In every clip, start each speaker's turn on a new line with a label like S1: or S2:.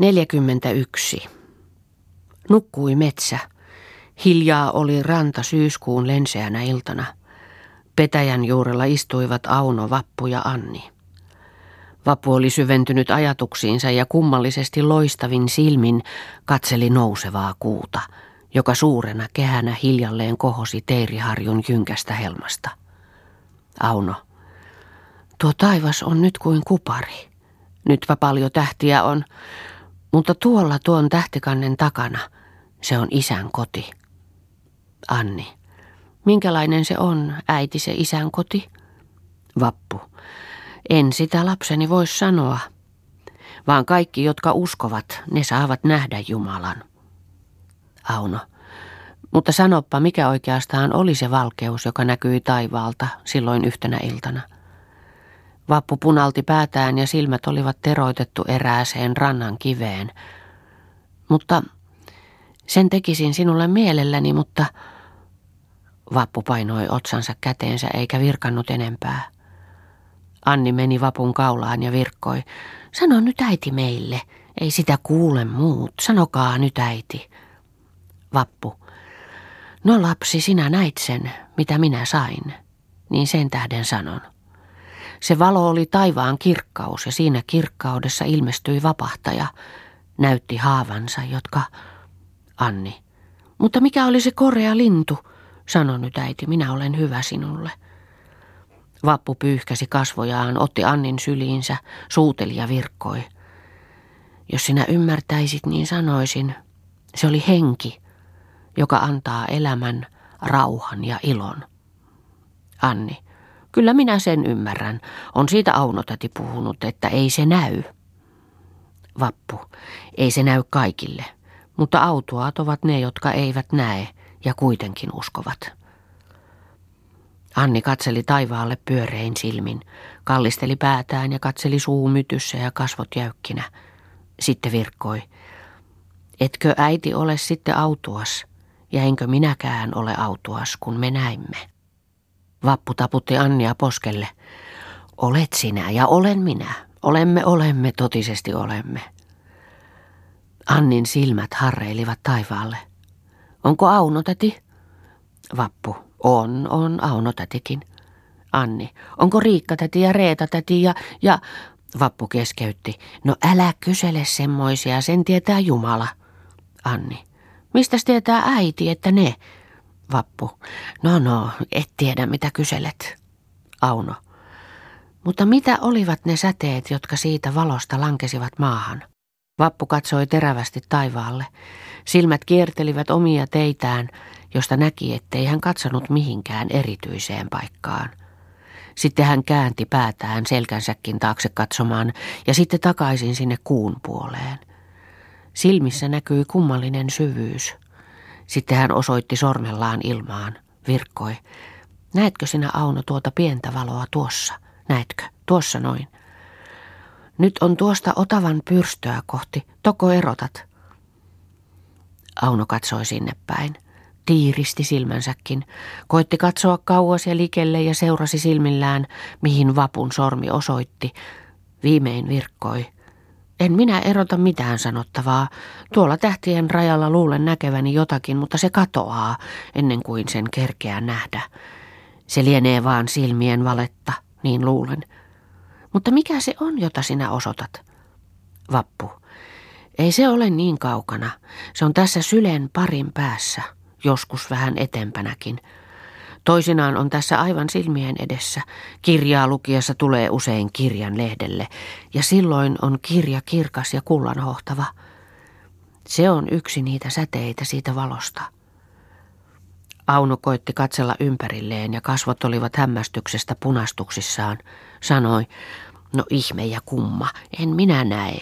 S1: 41. Nukkui metsä. Hiljaa oli ranta syyskuun lenseänä iltana. Petäjän juurella istuivat Auno, Vappu ja Anni. Vappu oli syventynyt ajatuksiinsa ja kummallisesti loistavin silmin katseli nousevaa kuuta, joka suurena kehänä hiljalleen kohosi Teiriharjun jynkästä helmasta. Auno. Tuo taivas on nyt kuin kupari. Nytpä paljon tähtiä on, mutta tuolla tuon tähtikannen takana se on isän koti. Anni. Minkälainen se on, äiti se isän koti? Vappu. En sitä lapseni voi sanoa, vaan kaikki, jotka uskovat, ne saavat nähdä Jumalan. Auno. Mutta sanoppa, mikä oikeastaan oli se valkeus, joka näkyi taivaalta silloin yhtenä iltana. Vappu punalti päätään ja silmät olivat teroitettu erääseen rannan kiveen. Mutta sen tekisin sinulle mielelläni, mutta Vappu painoi otsansa käteensä eikä virkannut enempää. Anni meni vapun kaulaan ja virkkoi. Sano nyt äiti meille. Ei sitä kuule muut. Sanokaa nyt äiti. Vappu. No lapsi, sinä näit sen, mitä minä sain. Niin sen tähden sanon. Se valo oli taivaan kirkkaus ja siinä kirkkaudessa ilmestyi vapahtaja. Näytti haavansa, jotka... Anni. Mutta mikä oli se korea lintu? Sano nyt äiti, minä olen hyvä sinulle. Vappu pyyhkäsi kasvojaan, otti Annin syliinsä, suuteli ja virkkoi. Jos sinä ymmärtäisit, niin sanoisin, se oli henki, joka antaa elämän, rauhan ja ilon. Anni, kyllä minä sen ymmärrän. On siitä Aunotäti puhunut, että ei se näy. Vappu, ei se näy kaikille, mutta autuaat ovat ne, jotka eivät näe ja kuitenkin uskovat. Anni katseli taivaalle pyörein silmin, kallisteli päätään ja katseli suumytyssä ja kasvot jäykkinä. Sitten virkkoi. Etkö äiti ole sitten autuas, ja enkö minäkään ole autuas, kun me näimme? Vappu taputti Annia poskelle. Olet sinä ja olen minä. Olemme, olemme, totisesti olemme. Annin silmät harreilivat taivaalle. Onko Auno täti? Vappu. On, on Auno tätikin. Anni. Onko Riikka täti ja Reeta täti ja, ja... Vappu keskeytti. No älä kysele semmoisia, sen tietää Jumala. Anni. Mistä tietää äiti, että ne? Vappu. No no, et tiedä mitä kyselet. Auno. Mutta mitä olivat ne säteet, jotka siitä valosta lankesivat maahan? Vappu katsoi terävästi taivaalle. Silmät kiertelivät omia teitään, josta näki, ettei hän katsonut mihinkään erityiseen paikkaan. Sitten hän käänti päätään selkänsäkin taakse katsomaan ja sitten takaisin sinne kuun puoleen. Silmissä näkyi kummallinen syvyys. Sitten hän osoitti sormellaan ilmaan, virkkoi. Näetkö sinä Auno tuota pientä valoa tuossa? Näetkö? Tuossa noin. Nyt on tuosta otavan pyrstöä kohti. Toko erotat. Auno katsoi sinne päin. Tiiristi silmänsäkin. Koitti katsoa kauas ja likelle ja seurasi silmillään, mihin vapun sormi osoitti. Viimein virkkoi. En minä erota mitään sanottavaa. Tuolla tähtien rajalla luulen näkeväni jotakin, mutta se katoaa ennen kuin sen kerkeää nähdä. Se lienee vaan silmien valetta, niin luulen. Mutta mikä se on, jota sinä osoitat? Vappu. Ei se ole niin kaukana. Se on tässä sylen parin päässä, joskus vähän etempänäkin. Toisinaan on tässä aivan silmien edessä. Kirjaa lukiessa tulee usein kirjan lehdelle, ja silloin on kirja kirkas ja kullanhohtava. Se on yksi niitä säteitä siitä valosta. Auno koitti katsella ympärilleen ja kasvot olivat hämmästyksestä punastuksissaan. Sanoi, no ihme ja kumma, en minä näe.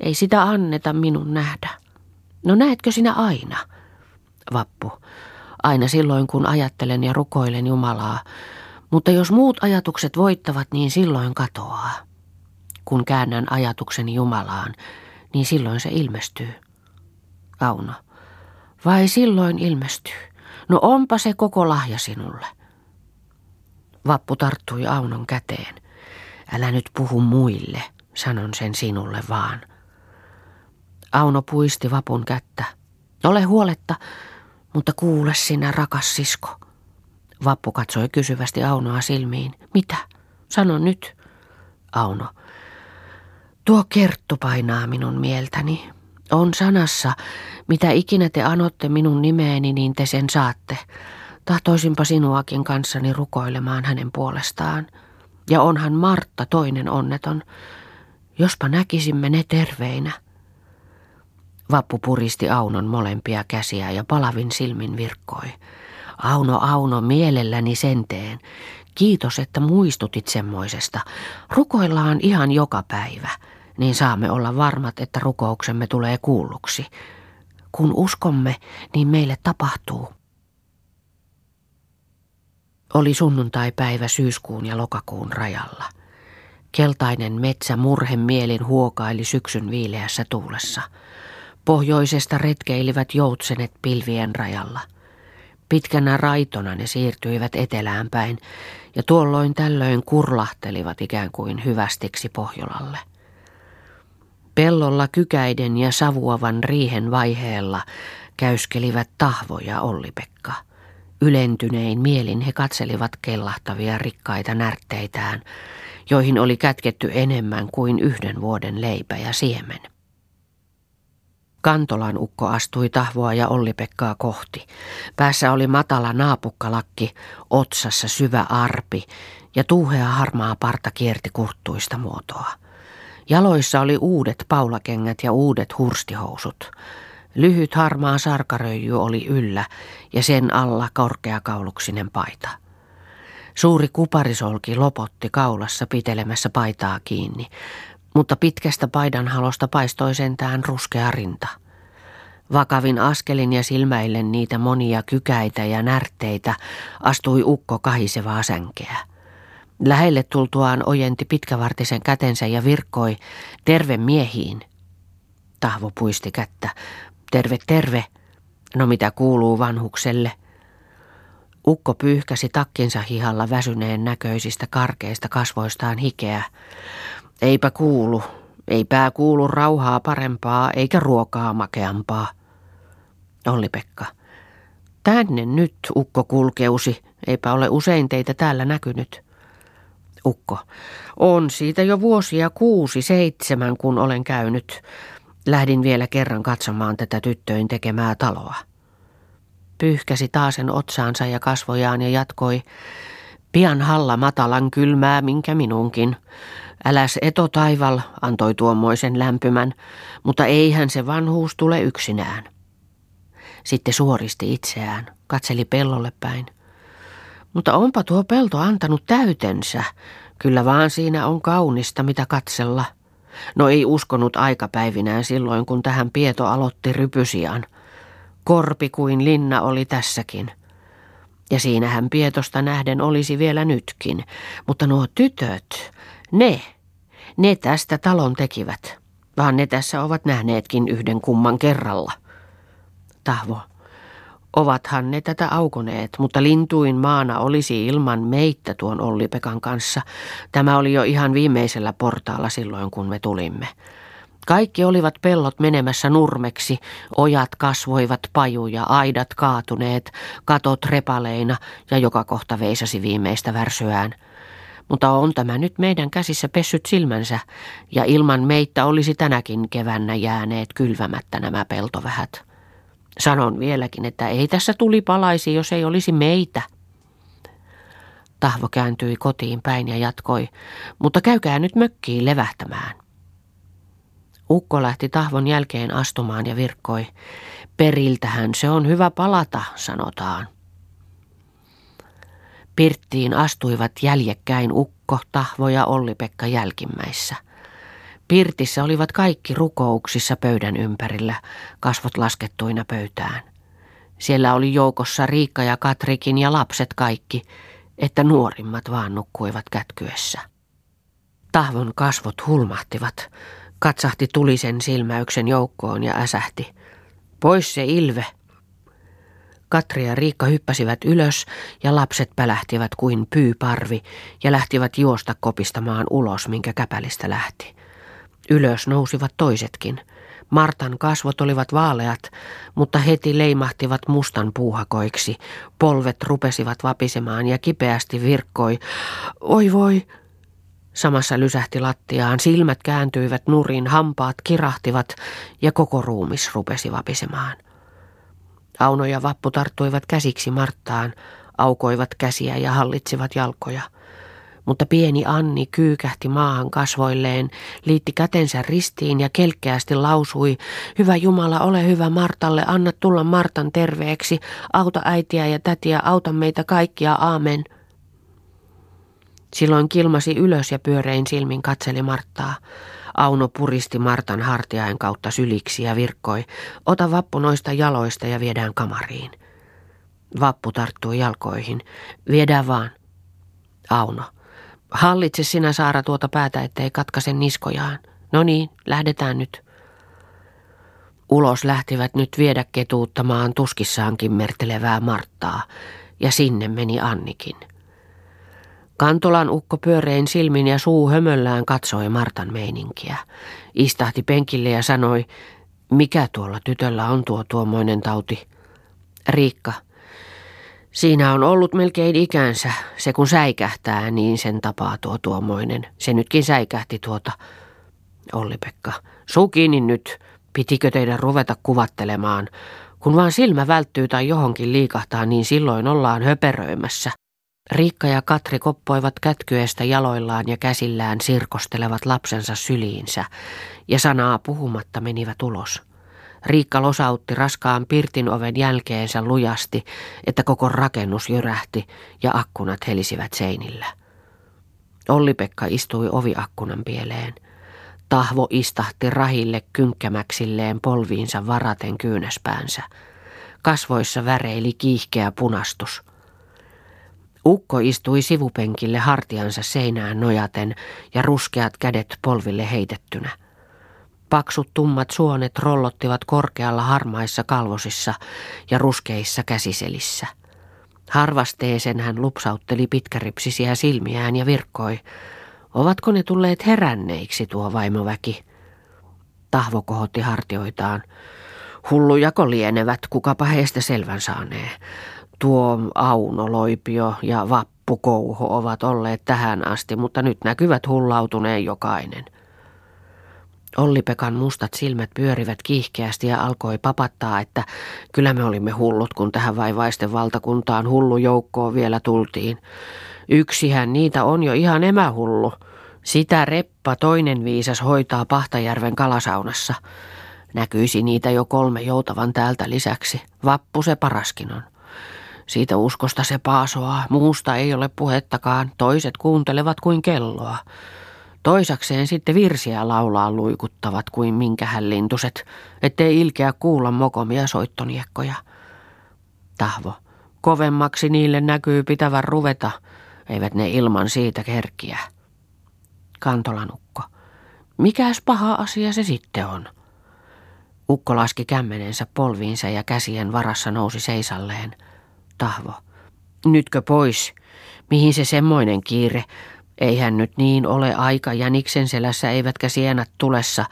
S1: Ei sitä anneta minun nähdä. No näetkö sinä aina? Vappu. Aina silloin, kun ajattelen ja rukoilen Jumalaa. Mutta jos muut ajatukset voittavat, niin silloin katoaa. Kun käännän ajatukseni Jumalaan, niin silloin se ilmestyy. Auno. Vai silloin ilmestyy? No onpa se koko lahja sinulle. Vappu tarttui Aunon käteen. Älä nyt puhu muille, sanon sen sinulle vaan. Auno puisti vapun kättä. Ole huoletta, mutta kuule sinä, rakas sisko. Vappu katsoi kysyvästi Aunoa silmiin. Mitä? Sano nyt. Auno. Tuo kerttu painaa minun mieltäni. On sanassa, mitä ikinä te anotte minun nimeeni, niin te sen saatte. Tahtoisinpa sinuakin kanssani rukoilemaan hänen puolestaan. Ja onhan Martta toinen onneton. Jospa näkisimme ne terveinä. Vappu puristi Aunon molempia käsiä ja palavin silmin virkkoi. Auno, Auno, mielelläni senteen. Kiitos, että muistutit semmoisesta. Rukoillaan ihan joka päivä, niin saamme olla varmat, että rukouksemme tulee kuulluksi. Kun uskomme, niin meille tapahtuu. Oli sunnuntai-päivä syyskuun ja lokakuun rajalla. Keltainen metsä murhen mielin huokaili syksyn viileässä tuulessa. Pohjoisesta retkeilivät joutsenet pilvien rajalla. Pitkänä raitona ne siirtyivät etelään päin ja tuolloin tällöin kurlahtelivat ikään kuin hyvästiksi Pohjolalle. Pellolla kykäiden ja savuavan riihen vaiheella käyskelivät Tahvo ja Olli-Pekka. Ylentynein mielin he katselivat kellahtavia rikkaita närtteitään, joihin oli kätketty enemmän kuin yhden vuoden leipä ja siemen. Kantolan ukko astui Tahvoa ja Olli-Pekkaa kohti. Päässä oli matala naapukkalakki, otsassa syvä arpi ja tuuhea harmaa parta kierti kurttuista muotoa. Jaloissa oli uudet paulakengät ja uudet hurstihousut. Lyhyt harmaa sarkaröijy oli yllä ja sen alla korkeakauluksinen paita. Suuri kuparisolki lopotti kaulassa pitelemässä paitaa kiinni, mutta pitkästä paidanhalosta paistoi sentään ruskea rinta. Vakavin askelin ja silmäillen niitä monia kykäitä ja närteitä astui ukko kahisevaa sänkeä. Lähelle tultuaan ojenti pitkävartisen kätensä ja virkkoi, terve miehiin. Tahvo puisti kättä, terve terve, no mitä kuuluu vanhukselle. Ukko pyyhkäsi takkinsa hihalla väsyneen näköisistä karkeista kasvoistaan hikeä. Eipä kuulu, eipä kuulu rauhaa parempaa eikä ruokaa makeampaa. Olli-Pekka. Tänne nyt, ukko kulkeusi, eipä ole usein teitä täällä näkynyt. Ukko. On siitä jo vuosia kuusi, seitsemän, kun olen käynyt. Lähdin vielä kerran katsomaan tätä tyttöin tekemää taloa. Pyyhkäsi taasen otsaansa ja kasvojaan ja jatkoi. Pian halla matalan kylmää, minkä minunkin. Äläs eto taival, antoi tuommoisen lämpymän, mutta eihän se vanhuus tule yksinään. Sitten suoristi itseään, katseli pellolle päin. Mutta onpa tuo pelto antanut täytensä. Kyllä vaan siinä on kaunista, mitä katsella. No ei uskonut aikapäivinään silloin, kun tähän Pieto aloitti rypysiaan. Korpi kuin linna oli tässäkin. Ja siinähän Pietosta nähden olisi vielä nytkin. Mutta nuo tytöt, ne, ne tästä talon tekivät. Vaan ne tässä ovat nähneetkin yhden kumman kerralla. Tahvo. Ovathan ne tätä aukoneet, mutta lintuin maana olisi ilman meitä tuon Olli-Pekan kanssa. Tämä oli jo ihan viimeisellä portaalla silloin, kun me tulimme. Kaikki olivat pellot menemässä nurmeksi, ojat kasvoivat pajuja, aidat kaatuneet, katot repaleina ja joka kohta veisasi viimeistä värsyään. Mutta on tämä nyt meidän käsissä pessyt silmänsä, ja ilman meitä olisi tänäkin kevännä jääneet kylvämättä nämä peltovähät. Sanon vieläkin, että ei tässä tuli palaisi, jos ei olisi meitä. Tahvo kääntyi kotiin päin ja jatkoi, mutta käykää nyt mökkiin levähtämään. Ukko lähti Tahvon jälkeen astumaan ja virkkoi. Periltähän se on hyvä palata, sanotaan. Pirttiin astuivat jäljekkäin Ukko, Tahvo ja Olli-Pekka jälkimmäissä – Pirtissä olivat kaikki rukouksissa pöydän ympärillä, kasvot laskettuina pöytään. Siellä oli joukossa Riikka ja Katrikin ja lapset kaikki, että nuorimmat vaan nukkuivat kätkyessä. Tahvon kasvot hulmahtivat, katsahti tulisen silmäyksen joukkoon ja äsähti. Pois se ilve! Katri ja Riikka hyppäsivät ylös ja lapset pälähtivät kuin pyyparvi ja lähtivät juosta kopistamaan ulos, minkä käpälistä lähti. Ylös nousivat toisetkin. Martan kasvot olivat vaaleat, mutta heti leimahtivat mustan puuhakoiksi. Polvet rupesivat vapisemaan ja kipeästi virkkoi. Oi voi! Samassa lysähti lattiaan, silmät kääntyivät nurin, hampaat kirahtivat ja koko ruumis rupesi vapisemaan. Auno ja Vappu tarttuivat käsiksi Marttaan, aukoivat käsiä ja hallitsivat jalkoja – mutta pieni Anni kyykähti maahan kasvoilleen, liitti kätensä ristiin ja kelkkeästi lausui, Hyvä Jumala, ole hyvä Martalle, anna tulla Martan terveeksi, auta äitiä ja tätiä, auta meitä kaikkia, aamen. Silloin kilmasi ylös ja pyörein silmin katseli Marttaa. Auno puristi Martan hartiain kautta syliksi ja virkkoi, ota vappu noista jaloista ja viedään kamariin. Vappu tarttui jalkoihin, viedään vaan. Auno. Hallitse sinä Saara tuota päätä, ettei katkaise niskojaan. No niin, lähdetään nyt. Ulos lähtivät nyt viedä ketuuttamaan tuskissaan kimmertelevää Marttaa, ja sinne meni Annikin. Kantolan ukko pyörein silmin ja suu hömöllään katsoi Martan meininkiä. Istahti penkille ja sanoi, mikä tuolla tytöllä on tuo tuommoinen tauti. Riikka, Siinä on ollut melkein ikänsä. Se kun säikähtää, niin sen tapaa tuo tuomoinen. Se nytkin säikähti tuota. Olli-Pekka, suu kiinni nyt. Pitikö teidän ruveta kuvattelemaan? Kun vaan silmä välttyy tai johonkin liikahtaa, niin silloin ollaan höperöimässä. Riikka ja Katri koppoivat kätkyestä jaloillaan ja käsillään sirkostelevat lapsensa syliinsä, ja sanaa puhumatta menivät ulos. Riikka losautti raskaan pirtin oven jälkeensä lujasti, että koko rakennus jyrähti ja akkunat helisivät seinillä. Olli-Pekka istui oviakkunan pieleen. Tahvo istahti rahille kynkkämäksilleen polviinsa varaten kyynäspäänsä. Kasvoissa väreili kiihkeä punastus. Ukko istui sivupenkille hartiansa seinään nojaten ja ruskeat kädet polville heitettynä. Paksut tummat suonet rollottivat korkealla harmaissa kalvosissa ja ruskeissa käsiselissä. Harvasteesen hän lupsautteli pitkäripsisiä silmiään ja virkkoi. Ovatko ne tulleet heränneiksi tuo vaimoväki? Tahvo kohotti hartioitaan. Hullujako lienevät, kukapa heistä selvän saanee. Tuo Auno Loipio ja Vappu Kouho ovat olleet tähän asti, mutta nyt näkyvät hullautuneen jokainen. Olli-Pekan mustat silmät pyörivät kiihkeästi ja alkoi papattaa, että kyllä me olimme hullut, kun tähän vaivaisten valtakuntaan hullu joukkoon vielä tultiin. Yksihän niitä on jo ihan emähullu. Sitä reppa toinen viisas hoitaa Pahtajärven kalasaunassa. Näkyisi niitä jo kolme joutavan täältä lisäksi. Vappu se paraskin on. Siitä uskosta se paasoaa, muusta ei ole puhettakaan, toiset kuuntelevat kuin kelloa. Toisakseen sitten virsiä laulaa luikuttavat kuin minkähän lintuset, ettei ilkeä kuulla mokomia soittoniekkoja. Tahvo, kovemmaksi niille näkyy pitävän ruveta, eivät ne ilman siitä kerkiä. Kantolanukko, mikäs paha asia se sitten on? Ukko laski kämmenensä polviinsa ja käsien varassa nousi seisalleen. Tahvo, nytkö pois? Mihin se semmoinen kiire? Eihän nyt niin ole aika jäniksen selässä eivätkä sienät tulessa.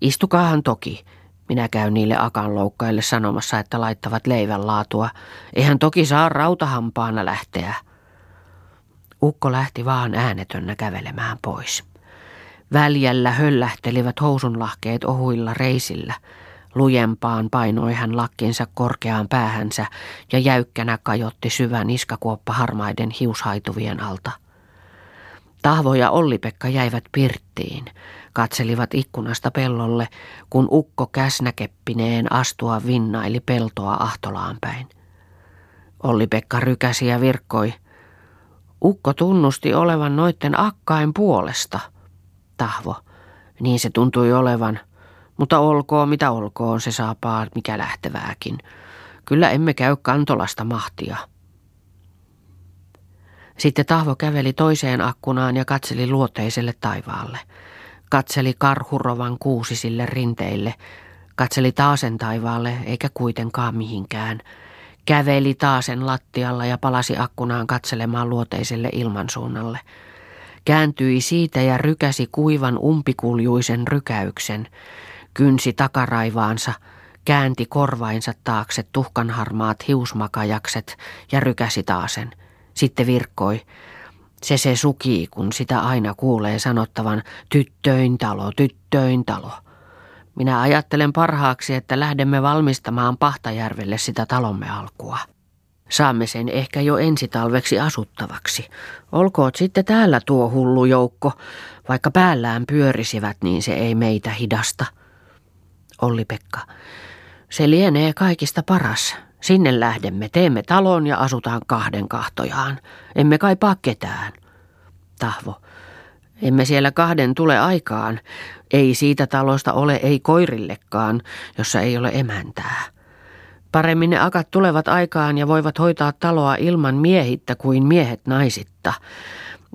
S1: Istukaahan toki. Minä käyn niille akanloukkaille sanomassa, että laittavat leivän laatua. Eihän toki saa rautahampaana lähteä. Ukko lähti vaan äänetönnä kävelemään pois. Väljällä höllähtelivät housunlahkeet ohuilla reisillä. Lujempaan painoi hän lakkinsa korkeaan päähänsä ja jäykkänä kajotti syvän iskakuoppa harmaiden hiushaituvien alta. Tahvo ja Olli-Pekka jäivät pirttiin, katselivat ikkunasta pellolle, kun ukko käsnäkeppineen astua vinnaili peltoa ahtolaan päin. Olli-Pekka rykäsi ja virkkoi. Ukko tunnusti olevan noitten akkain puolesta. Tahvo, niin se tuntui olevan, mutta olkoon mitä olkoon, se saapaa mikä lähtevääkin. Kyllä emme käy kantolasta mahtia. Sitten Tahvo käveli toiseen akkunaan ja katseli luoteiselle taivaalle. Katseli karhurovan kuusisille rinteille. Katseli taasen taivaalle eikä kuitenkaan mihinkään. Käveli taasen lattialla ja palasi akkunaan katselemaan luoteiselle ilmansuunnalle. Kääntyi siitä ja rykäsi kuivan umpikuljuisen rykäyksen. Kynsi takaraivaansa, käänti korvainsa taakse tuhkanharmaat hiusmakajakset ja rykäsi taasen. Sitten virkkoi. Se se sukii, kun sitä aina kuulee sanottavan tyttöin talo, tyttöin talo. Minä ajattelen parhaaksi, että lähdemme valmistamaan Pahtajärvelle sitä talomme alkua. Saamme sen ehkä jo ensi talveksi asuttavaksi. Olkoot sitten täällä tuo hullu joukko, vaikka päällään pyörisivät, niin se ei meitä hidasta. Olli-Pekka, se lienee kaikista paras. Sinne lähdemme, teemme talon ja asutaan kahden kahtojaan. Emme kaipaa ketään. Tahvo, emme siellä kahden tule aikaan. Ei siitä talosta ole ei koirillekaan, jossa ei ole emäntää. Paremmin ne akat tulevat aikaan ja voivat hoitaa taloa ilman miehittä kuin miehet naisitta.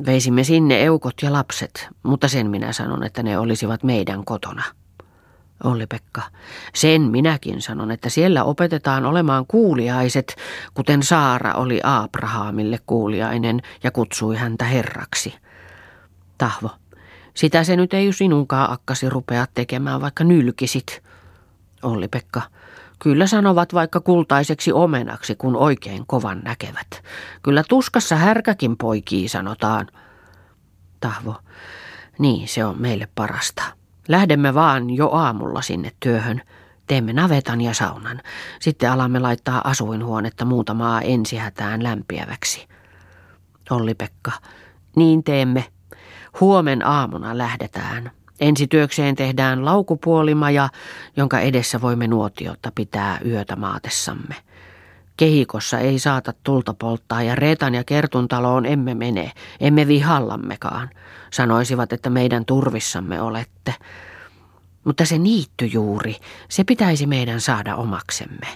S1: Veisimme sinne eukot ja lapset, mutta sen minä sanon, että ne olisivat meidän kotona. Olli-Pekka, sen minäkin sanon, että siellä opetetaan olemaan kuuliaiset, kuten Saara oli Abrahamille kuuliainen ja kutsui häntä herraksi. Tahvo, sitä se nyt ei sinunkaan akkasi rupea tekemään, vaikka nylkisit. Olli-Pekka, Kyllä sanovat vaikka kultaiseksi omenaksi, kun oikein kovan näkevät. Kyllä tuskassa härkäkin poikii, sanotaan. Tahvo, niin se on meille parasta. Lähdemme vaan jo aamulla sinne työhön. Teemme navetan ja saunan. Sitten alamme laittaa asuinhuonetta muutamaa ensihätään lämpiäväksi. Olli-Pekka, niin teemme. Huomen aamuna lähdetään. Ensi työkseen tehdään laukupuolimaja, jonka edessä voimme nuotiota pitää yötä maatessamme. Kehikossa ei saata tulta polttaa ja Reetan ja Kertun taloon emme mene, emme vihallammekaan. Sanoisivat, että meidän turvissamme olette. Mutta se niitty juuri, se pitäisi meidän saada omaksemme.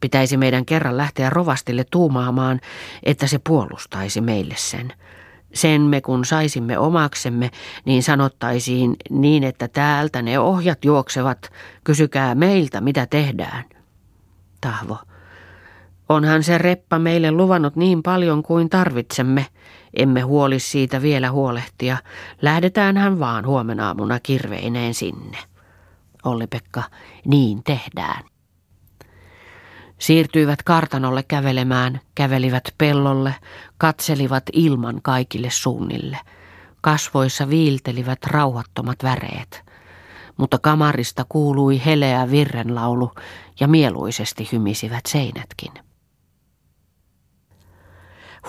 S1: Pitäisi meidän kerran lähteä rovastille tuumaamaan, että se puolustaisi meille sen. Sen me kun saisimme omaksemme, niin sanottaisiin niin, että täältä ne ohjat juoksevat, kysykää meiltä, mitä tehdään. Tahvo. Onhan se reppa meille luvannut niin paljon kuin tarvitsemme. Emme huoli siitä vielä huolehtia. Lähdetään hän vaan huomenaamuna kirveineen sinne. Olli-Pekka, niin tehdään. Siirtyivät kartanolle kävelemään, kävelivät pellolle, katselivat ilman kaikille suunnille. Kasvoissa viiltelivät rauhattomat väreet. Mutta kamarista kuului heleä virrenlaulu ja mieluisesti hymisivät seinätkin.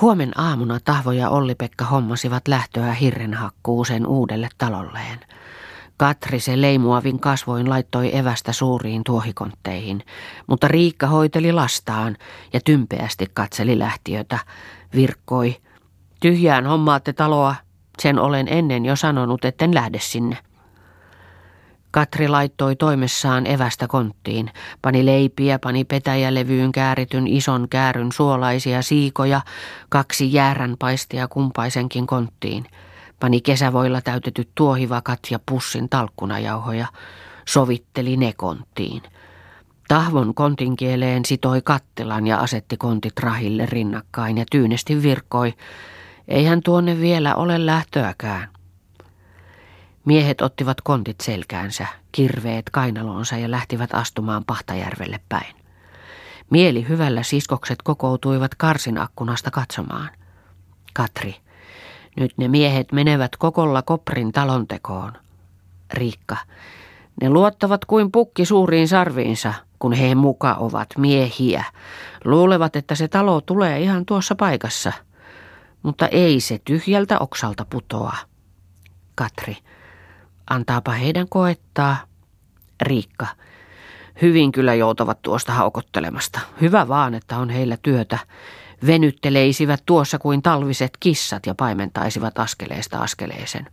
S1: Huomen aamuna Tahvo ja Olli-Pekka hommasivat lähtöä hirrenhakkuuseen uudelle talolleen – Katri se leimuavin kasvoin laittoi evästä suuriin tuohikontteihin, mutta Riikka hoiteli lastaan ja tympeästi katseli lähtiötä, virkkoi. Tyhjään hommaatte taloa, sen olen ennen jo sanonut, etten lähde sinne. Katri laittoi toimessaan evästä konttiin, pani leipiä, pani petäjälevyyn käärityn ison kääryn suolaisia siikoja, kaksi jääränpaistia kumpaisenkin konttiin – pani kesävoilla täytetyt tuohivakat ja pussin talkkunajauhoja, sovitteli ne konttiin. Tahvon kontin kieleen sitoi kattilan ja asetti kontit rahille rinnakkain ja tyynesti virkoi, eihän tuonne vielä ole lähtöäkään. Miehet ottivat kontit selkäänsä, kirveet kainalonsa ja lähtivät astumaan Pahtajärvelle päin. Mieli hyvällä siskokset kokoutuivat karsin akkunasta katsomaan. Katri, nyt ne miehet menevät kokolla koprin talontekoon. Riikka, ne luottavat kuin pukki suuriin sarviinsa, kun he muka ovat miehiä. Luulevat, että se talo tulee ihan tuossa paikassa. Mutta ei se tyhjältä oksalta putoa. Katri, antaapa heidän koettaa. Riikka, hyvin kyllä joutavat tuosta haukottelemasta. Hyvä vaan, että on heillä työtä venytteleisivät tuossa kuin talviset kissat ja paimentaisivat askeleesta askeleeseen.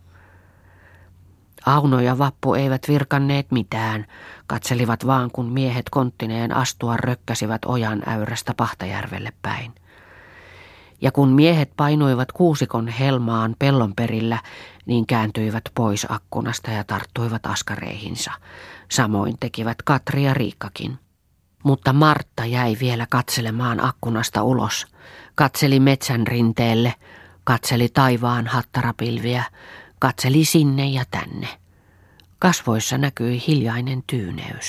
S1: Auno ja Vappu eivät virkanneet mitään, katselivat vaan kun miehet konttineen astua rökkäsivät ojan äyrästä Pahtajärvelle päin. Ja kun miehet painuivat kuusikon helmaan pellon perillä, niin kääntyivät pois akkunasta ja tarttuivat askareihinsa. Samoin tekivät Katri ja Riikkakin. Mutta Martta jäi vielä katselemaan akkunasta ulos. Katseli metsän rinteelle, katseli taivaan hattarapilviä, katseli sinne ja tänne. Kasvoissa näkyi hiljainen tyyneys.